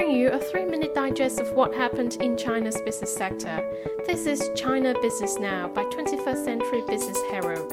bring you a three minute digest of what happened in China's business sector. This is China Business Now by 21st Century Business Herald.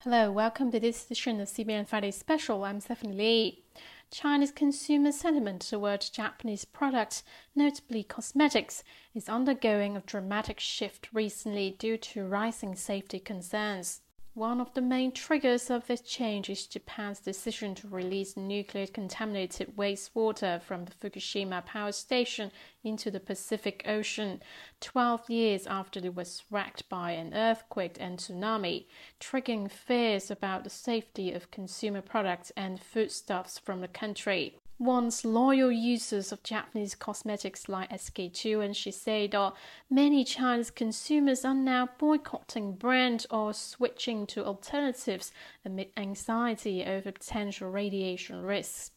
Hello, welcome to this edition of CBN Friday Special. I'm Stephanie Lee. China's consumer sentiment toward Japanese products, notably cosmetics, is undergoing a dramatic shift recently due to rising safety concerns. One of the main triggers of this change is Japan's decision to release nuclear contaminated wastewater from the Fukushima power station into the Pacific Ocean, 12 years after it was wrecked by an earthquake and tsunami, triggering fears about the safety of consumer products and foodstuffs from the country. Once loyal users of Japanese cosmetics like SK-II and Shiseido, oh, many Chinese consumers are now boycotting brands or switching to alternatives amid anxiety over potential radiation risks.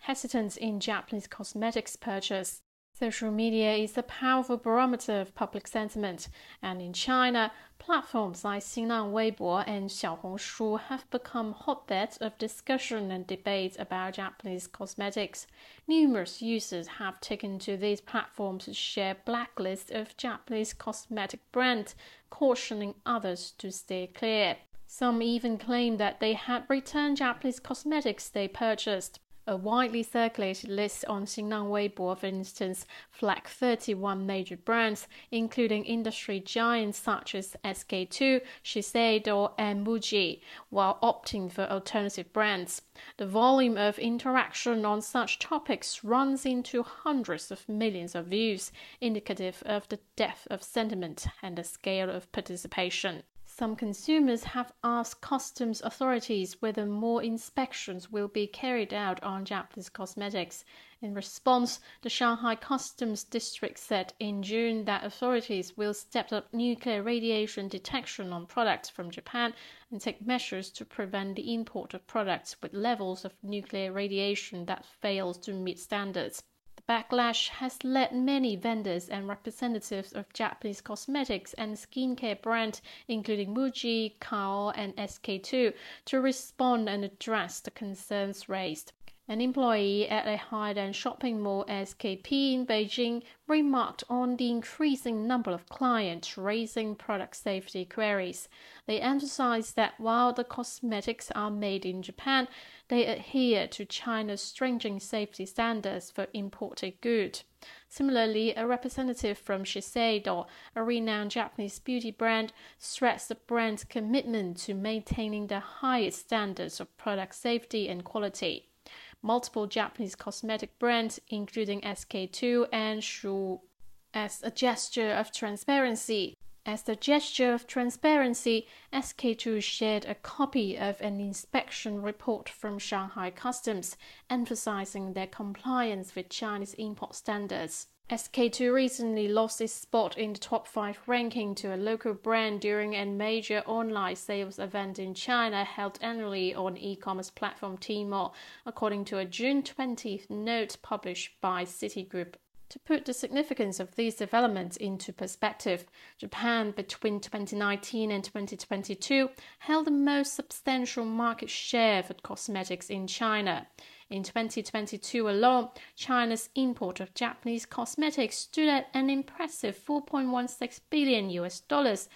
Hesitance in Japanese cosmetics purchase Social media is a powerful barometer of public sentiment, and in China, platforms like Xinlang Weibo and Xiaohongshu have become hotbeds of discussion and debate about Japanese cosmetics. Numerous users have taken to these platforms to share blacklists of Japanese cosmetic brands, cautioning others to stay clear. Some even claim that they had returned Japanese cosmetics they purchased. A widely circulated list on Xinlang Weibo, for instance, flagged 31 major brands, including industry giants such as SK-II, Shiseido, and Muji, while opting for alternative brands. The volume of interaction on such topics runs into hundreds of millions of views, indicative of the depth of sentiment and the scale of participation. Some consumers have asked customs authorities whether more inspections will be carried out on Japanese cosmetics. In response, the Shanghai Customs District said in June that authorities will step up nuclear radiation detection on products from Japan and take measures to prevent the import of products with levels of nuclear radiation that fails to meet standards backlash has led many vendors and representatives of Japanese cosmetics and skincare brands, including Muji, Kao, and SK-II, to respond and address the concerns raised. An employee at a high-end shopping mall SKP in Beijing remarked on the increasing number of clients raising product safety queries. They emphasized that while the cosmetics are made in Japan, they adhere to China's stringent safety standards for imported goods. Similarly, a representative from Shiseido, a renowned Japanese beauty brand, stressed the brand's commitment to maintaining the highest standards of product safety and quality multiple Japanese cosmetic brands, including SK-II and Shu. As a gesture of transparency, as a gesture of transparency, SK-II shared a copy of an inspection report from Shanghai Customs, emphasizing their compliance with Chinese import standards. SK-II recently lost its spot in the top 5 ranking to a local brand during a major online sales event in China held annually on e-commerce platform Tmall, according to a June 20th note published by Citigroup. To put the significance of these developments into perspective, Japan between 2019 and 2022 held the most substantial market share for cosmetics in China. In 2022 alone, China's import of Japanese cosmetics stood at an impressive 4.16 billion US dollars,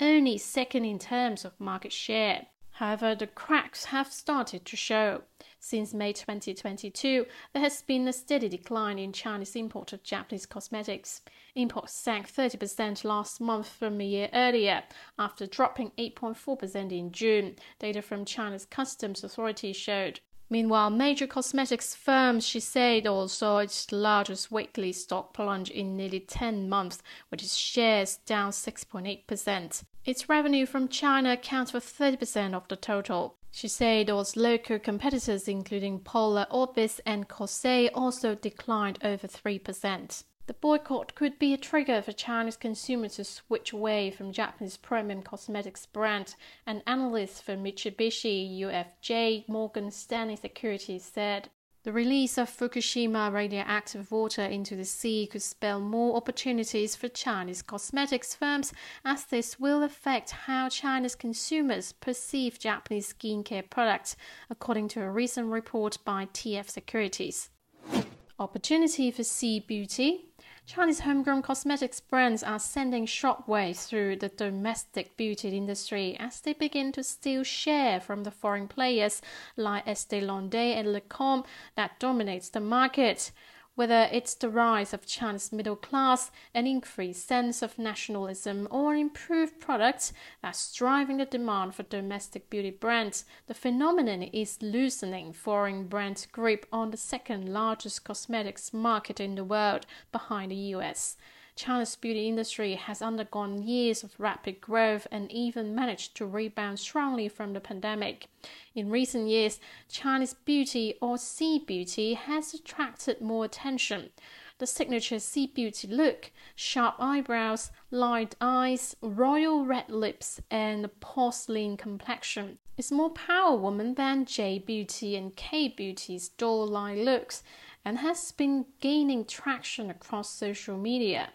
only second in terms of market share. However, the cracks have started to show. Since May 2022, there has been a steady decline in Chinese import of Japanese cosmetics. Imports sank 30% last month from a year earlier, after dropping 8.4% in June, data from China's customs authority showed. Meanwhile, major cosmetics firm Shiseido saw its largest weekly stock plunge in nearly 10 months, with its shares down 6.8%. Its revenue from China accounts for 30% of the total. Shiseido's local competitors, including Pola Orbis and Kose, also declined over 3%. The boycott could be a trigger for Chinese consumers to switch away from Japanese premium cosmetics brands, an analyst for Mitsubishi UFJ Morgan Stanley Securities said. The release of Fukushima radioactive water into the sea could spell more opportunities for Chinese cosmetics firms, as this will affect how China's consumers perceive Japanese skincare products, according to a recent report by TF Securities. Opportunity for C Beauty Chinese homegrown cosmetics brands are sending shockwaves through the domestic beauty industry as they begin to steal share from the foreign players like Estee Lauder and Lancome that dominates the market whether it's the rise of China's middle class, an increased sense of nationalism, or improved products that's driving the demand for domestic beauty brands, the phenomenon is loosening foreign brands' grip on the second largest cosmetics market in the world, behind the US. China's beauty industry has undergone years of rapid growth and even managed to rebound strongly from the pandemic. In recent years, Chinese beauty or C beauty has attracted more attention. The signature C beauty look, sharp eyebrows, light eyes, royal red lips, and porcelain complexion is more power woman than J Beauty and K Beauty's doll-like looks and has been gaining traction across social media.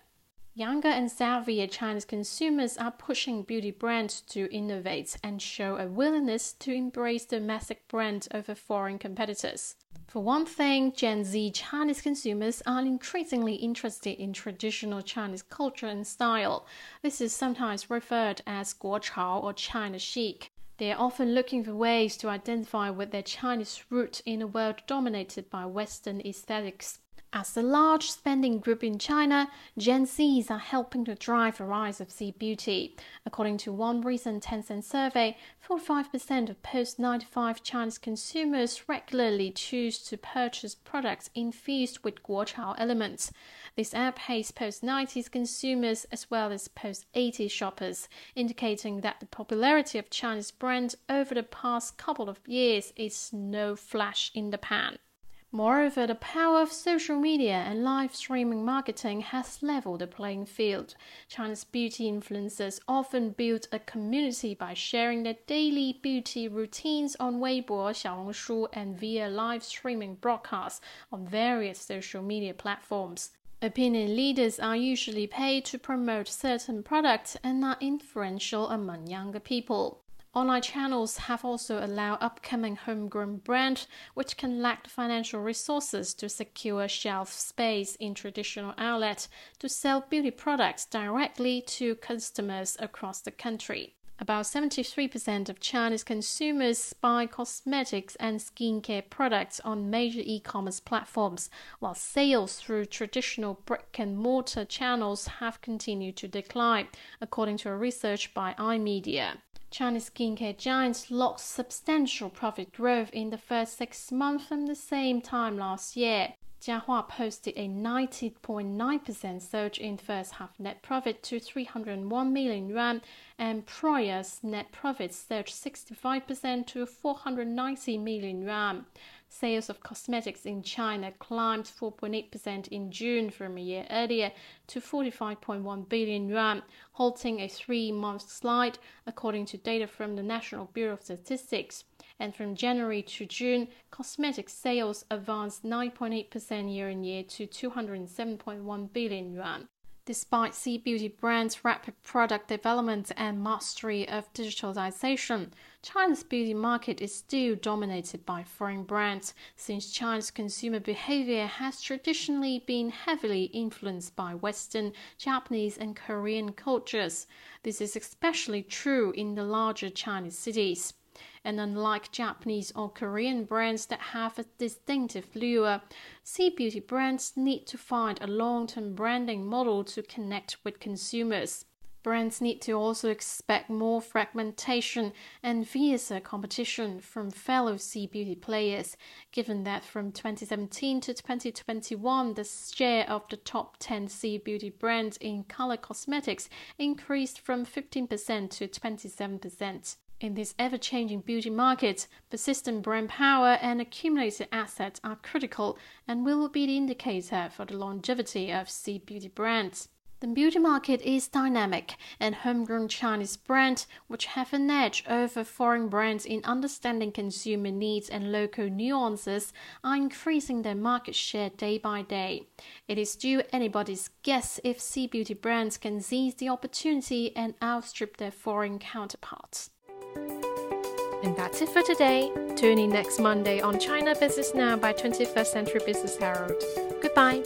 Younger and savvier Chinese consumers are pushing beauty brands to innovate and show a willingness to embrace domestic brands over foreign competitors. For one thing, Gen Z Chinese consumers are increasingly interested in traditional Chinese culture and style. This is sometimes referred as Guochao or China chic. They are often looking for ways to identify with their Chinese root in a world dominated by Western aesthetics. As a large spending group in China, Gen Zs are helping to drive the rise of C beauty. According to one recent Tencent survey, 45% of post 95 Chinese consumers regularly choose to purchase products infused with Guochao elements. This outpaced post 90s consumers as well as post 80s shoppers, indicating that the popularity of Chinese brands over the past couple of years is no flash in the pan. Moreover, the power of social media and live streaming marketing has leveled the playing field. China's beauty influencers often build a community by sharing their daily beauty routines on Weibo, Xiaohongshu, and via live streaming broadcasts on various social media platforms. Opinion leaders are usually paid to promote certain products and are influential among younger people. Online channels have also allowed upcoming homegrown brands, which can lack the financial resources to secure shelf space in traditional outlets, to sell beauty products directly to customers across the country. About 73% of Chinese consumers buy cosmetics and skincare products on major e commerce platforms, while sales through traditional brick and mortar channels have continued to decline, according to a research by iMedia. Chinese skincare giants lost substantial profit growth in the first six months from the same time last year. Jiahua posted a 90.9% surge in first half net profit to 301 million yuan, and Proya's net profit surged 65% to 490 million yuan. Sales of cosmetics in China climbed 4.8% in June from a year earlier to 45.1 billion yuan, halting a three-month slide, according to data from the National Bureau of Statistics. And from January to June, cosmetic sales advanced 9.8% year-on-year to 207.1 billion yuan. Despite C Beauty brand's rapid product development and mastery of digitalization, China's beauty market is still dominated by foreign brands, since China's consumer behavior has traditionally been heavily influenced by Western, Japanese, and Korean cultures. This is especially true in the larger Chinese cities. And unlike Japanese or Korean brands that have a distinctive lure, C beauty brands need to find a long term branding model to connect with consumers. Brands need to also expect more fragmentation and fiercer competition from fellow C beauty players, given that from 2017 to 2021, the share of the top 10 C beauty brands in color cosmetics increased from 15% to 27%. In this ever changing beauty market, persistent brand power and accumulated assets are critical and will be the indicator for the longevity of sea beauty brands. The beauty market is dynamic, and homegrown Chinese brands, which have an edge over foreign brands in understanding consumer needs and local nuances, are increasing their market share day by day. It is still anybody's guess if C beauty brands can seize the opportunity and outstrip their foreign counterparts. And that's it for today. Tune in next Monday on China Business Now by 21st Century Business Herald. Goodbye.